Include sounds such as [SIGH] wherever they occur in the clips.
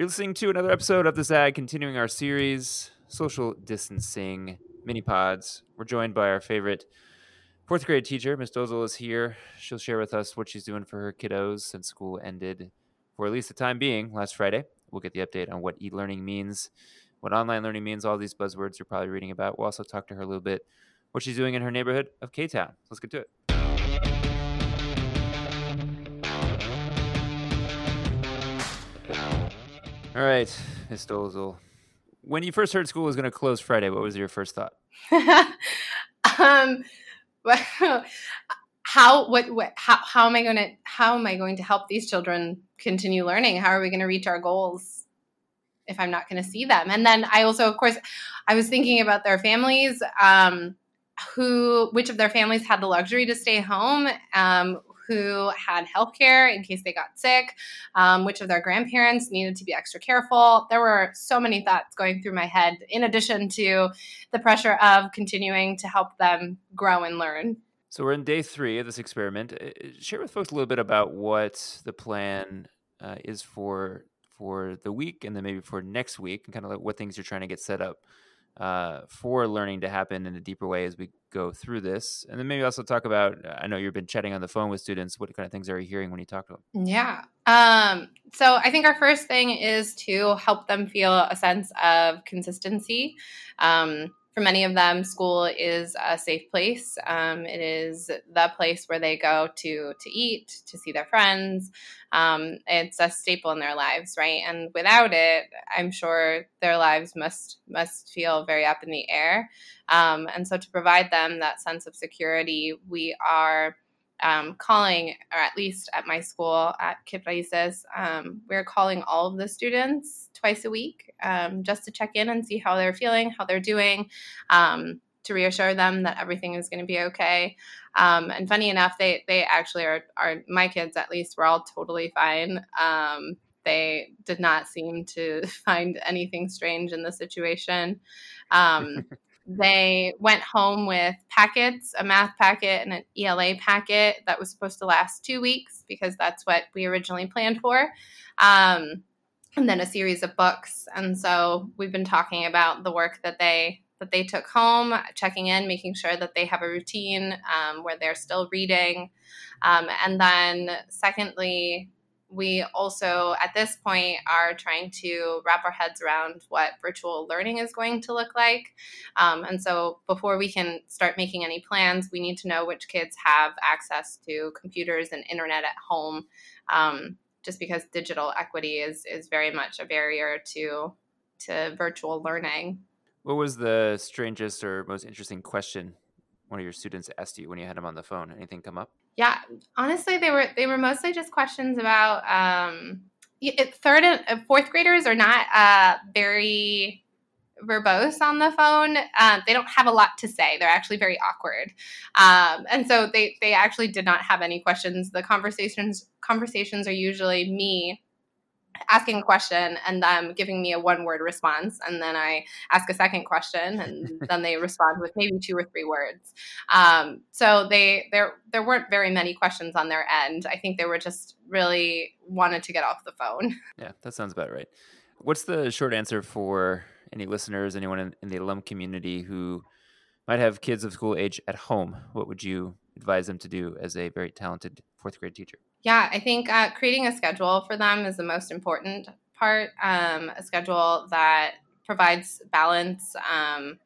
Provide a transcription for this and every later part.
You're listening to another episode of The Zag, continuing our series, Social Distancing Mini Pods. We're joined by our favorite fourth grade teacher. Miss Dozal is here. She'll share with us what she's doing for her kiddos since school ended for at least the time being last Friday. We'll get the update on what e learning means, what online learning means, all these buzzwords you're probably reading about. We'll also talk to her a little bit what she's doing in her neighborhood of K Town. Let's get to it. All right, Miss Dozal. When you first heard school was going to close Friday, what was your first thought? [LAUGHS] um, well, how what, what how, how am I going to how am I going to help these children continue learning? How are we going to reach our goals if I'm not going to see them? And then I also, of course, I was thinking about their families. Um, who which of their families had the luxury to stay home um, who had health care in case they got sick, um, which of their grandparents needed to be extra careful. There were so many thoughts going through my head, in addition to the pressure of continuing to help them grow and learn. So we're in day three of this experiment. Share with folks a little bit about what the plan uh, is for for the week, and then maybe for next week, and kind of like what things you're trying to get set up uh, for learning to happen in a deeper way as we go through this. And then maybe also talk about I know you've been chatting on the phone with students. What kind of things are you hearing when you talk to them? Yeah. Um, so I think our first thing is to help them feel a sense of consistency. Um, for many of them, school is a safe place. Um, it is the place where they go to to eat, to see their friends. Um, it's a staple in their lives, right? And without it, I'm sure their lives must must feel very up in the air. Um, and so, to provide them that sense of security, we are um, calling, or at least at my school at KIPP um, we're calling all of the students twice a week um, just to check in and see how they're feeling, how they're doing, um, to reassure them that everything is going to be okay. Um, and funny enough, they they actually are, are my kids at least were all totally fine. Um, they did not seem to [LAUGHS] find anything strange in the situation. [LAUGHS] They went home with packets, a math packet and an ELA packet that was supposed to last two weeks because that's what we originally planned for. Um, and then a series of books. And so we've been talking about the work that they that they took home, checking in, making sure that they have a routine um, where they're still reading. Um, and then, secondly, we also at this point are trying to wrap our heads around what virtual learning is going to look like. Um, and so before we can start making any plans we need to know which kids have access to computers and internet at home um, just because digital equity is is very much a barrier to to virtual learning. What was the strangest or most interesting question one of your students asked you when you had them on the phone? Anything come up yeah, honestly, they were they were mostly just questions about um, third and uh, fourth graders are not uh, very verbose on the phone. Um, they don't have a lot to say. They're actually very awkward, um, and so they they actually did not have any questions. The conversations conversations are usually me asking a question and them giving me a one word response and then i ask a second question and [LAUGHS] then they respond with maybe two or three words. Um, so they there there weren't very many questions on their end. I think they were just really wanted to get off the phone. [LAUGHS] Yeah that sounds about right. What's the short answer for any listeners anyone in, in the alum community who might have kids of school age at home? What would you advise them to do as a very talented fourth grade teacher yeah, I think uh, creating a schedule for them is the most important part. Um, a schedule that provides balance um,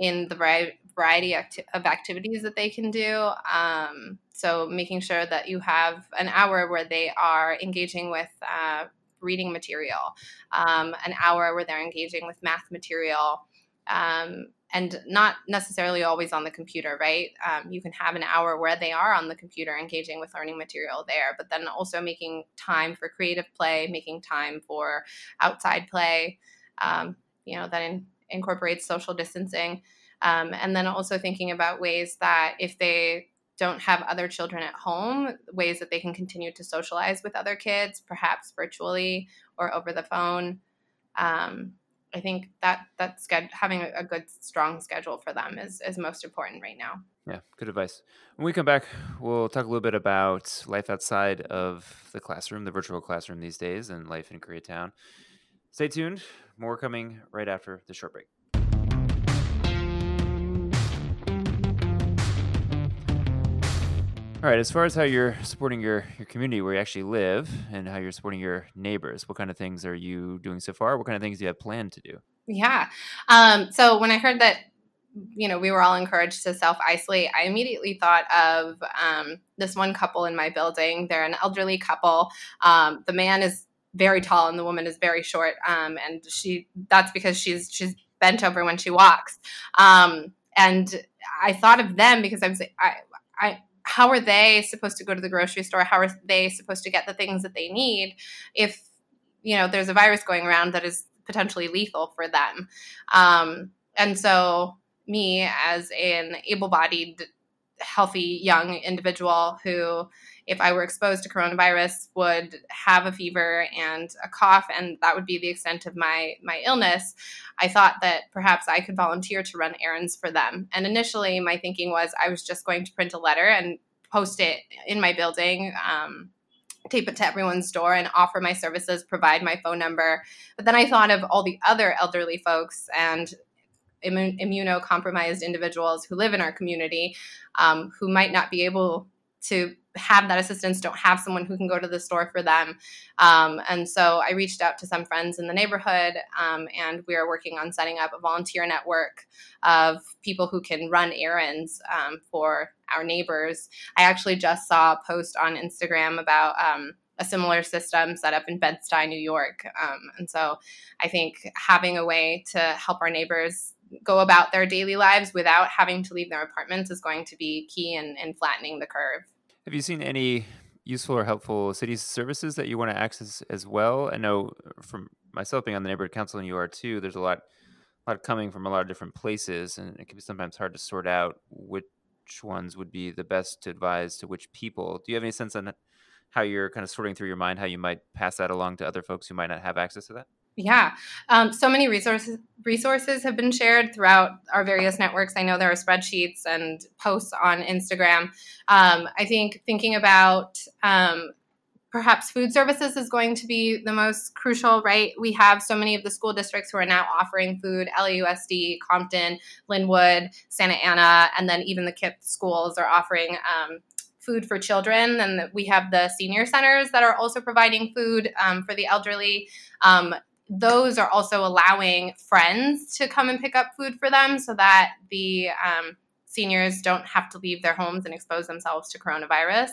in the variety of activities that they can do. Um, so, making sure that you have an hour where they are engaging with uh, reading material, um, an hour where they're engaging with math material. Um, and not necessarily always on the computer, right? Um, you can have an hour where they are on the computer engaging with learning material there, but then also making time for creative play, making time for outside play, um, you know, that in, incorporates social distancing. Um, and then also thinking about ways that if they don't have other children at home, ways that they can continue to socialize with other kids, perhaps virtually or over the phone. Um, I think that that's good. Having a, a, good, strong schedule for them is is most important right now. Yeah, good advice. When we come back, we'll talk a little bit about life outside of the classroom, the virtual classroom these days, and life in Koreatown. Stay tuned. More coming right after the short break. All right, as far as how you're supporting your, your community where you actually live and how you're supporting your neighbors, what kind of things are you doing so far? What kind of things do you have planned to do? Yeah. Um, so when I heard that, you know, we were all encouraged to self isolate, I immediately thought of um, this one couple in my building. They're an elderly couple. Um, the man is very tall and the woman is very short, um, and she that's because she's she's bent over when she walks. Um, and I thought of them because I was I I how are they supposed to go to the grocery store? How are they supposed to get the things that they need if you know there's a virus going around that is potentially lethal for them? Um, and so, me as an able-bodied, healthy young individual who if I were exposed to coronavirus, would have a fever and a cough, and that would be the extent of my my illness. I thought that perhaps I could volunteer to run errands for them. And initially, my thinking was I was just going to print a letter and post it in my building. Um, tape it to everyone's door and offer my services, provide my phone number. But then I thought of all the other elderly folks and immunocompromised individuals who live in our community um, who might not be able to have that assistance don't have someone who can go to the store for them um, and so i reached out to some friends in the neighborhood um, and we are working on setting up a volunteer network of people who can run errands um, for our neighbors i actually just saw a post on instagram about um, a similar system set up in Bed-Stuy, New York. Um, and so I think having a way to help our neighbors go about their daily lives without having to leave their apartments is going to be key in, in flattening the curve. Have you seen any useful or helpful city services that you want to access as well? I know from myself being on the neighborhood council and you are too, there's a lot a lot coming from a lot of different places and it can be sometimes hard to sort out which ones would be the best to advise to which people. Do you have any sense on how you're kind of sorting through your mind how you might pass that along to other folks who might not have access to that? Yeah, um, so many resources resources have been shared throughout our various networks. I know there are spreadsheets and posts on Instagram. Um, I think thinking about um, perhaps food services is going to be the most crucial, right? We have so many of the school districts who are now offering food LAUSD, Compton, Lynwood, Santa Ana, and then even the KIPP schools are offering um, food for children. And we have the senior centers that are also providing food um, for the elderly. Um, those are also allowing friends to come and pick up food for them so that the um, seniors don't have to leave their homes and expose themselves to coronavirus.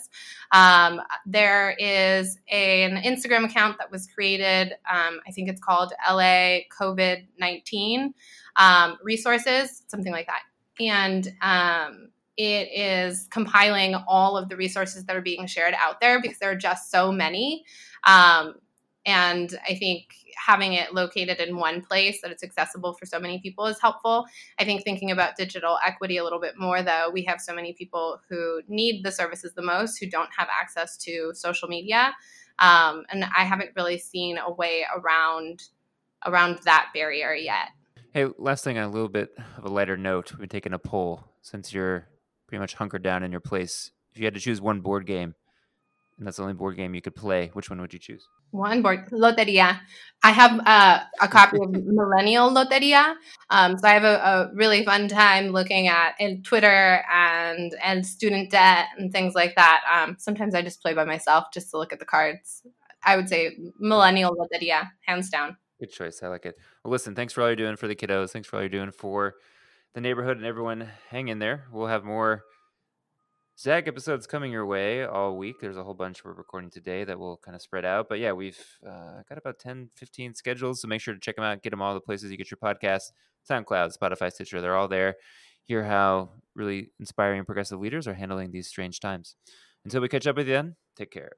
Um, there is a, an Instagram account that was created, um, I think it's called LA COVID 19 um, resources, something like that. And um, it is compiling all of the resources that are being shared out there because there are just so many. And I think having it located in one place that it's accessible for so many people is helpful. I think thinking about digital equity a little bit more, though, we have so many people who need the services the most who don't have access to social media. Um, and I haven't really seen a way around around that barrier yet. Hey, last thing a little bit of a lighter note, we've been taking a poll since you're pretty much hunkered down in your place. If you had to choose one board game, and that's the only board game you could play, which one would you choose? One board loteria. I have uh, a copy of [LAUGHS] Millennial Loteria, um, so I have a, a, really fun time looking at in Twitter and and student debt and things like that. Um, sometimes I just play by myself just to look at the cards. I would say Millennial Loteria, hands down. Good choice. I like it. Well, listen, thanks for all you're doing for the kiddos. Thanks for all you're doing for the neighborhood and everyone. Hang in there. We'll have more Zag episodes coming your way all week. There's a whole bunch we're recording today that will kind of spread out. But yeah, we've uh, got about 10, 15 schedules. So make sure to check them out. Get them all the places you get your podcast SoundCloud, Spotify, Stitcher. They're all there. Hear how really inspiring progressive leaders are handling these strange times. Until we catch up with you then, take care.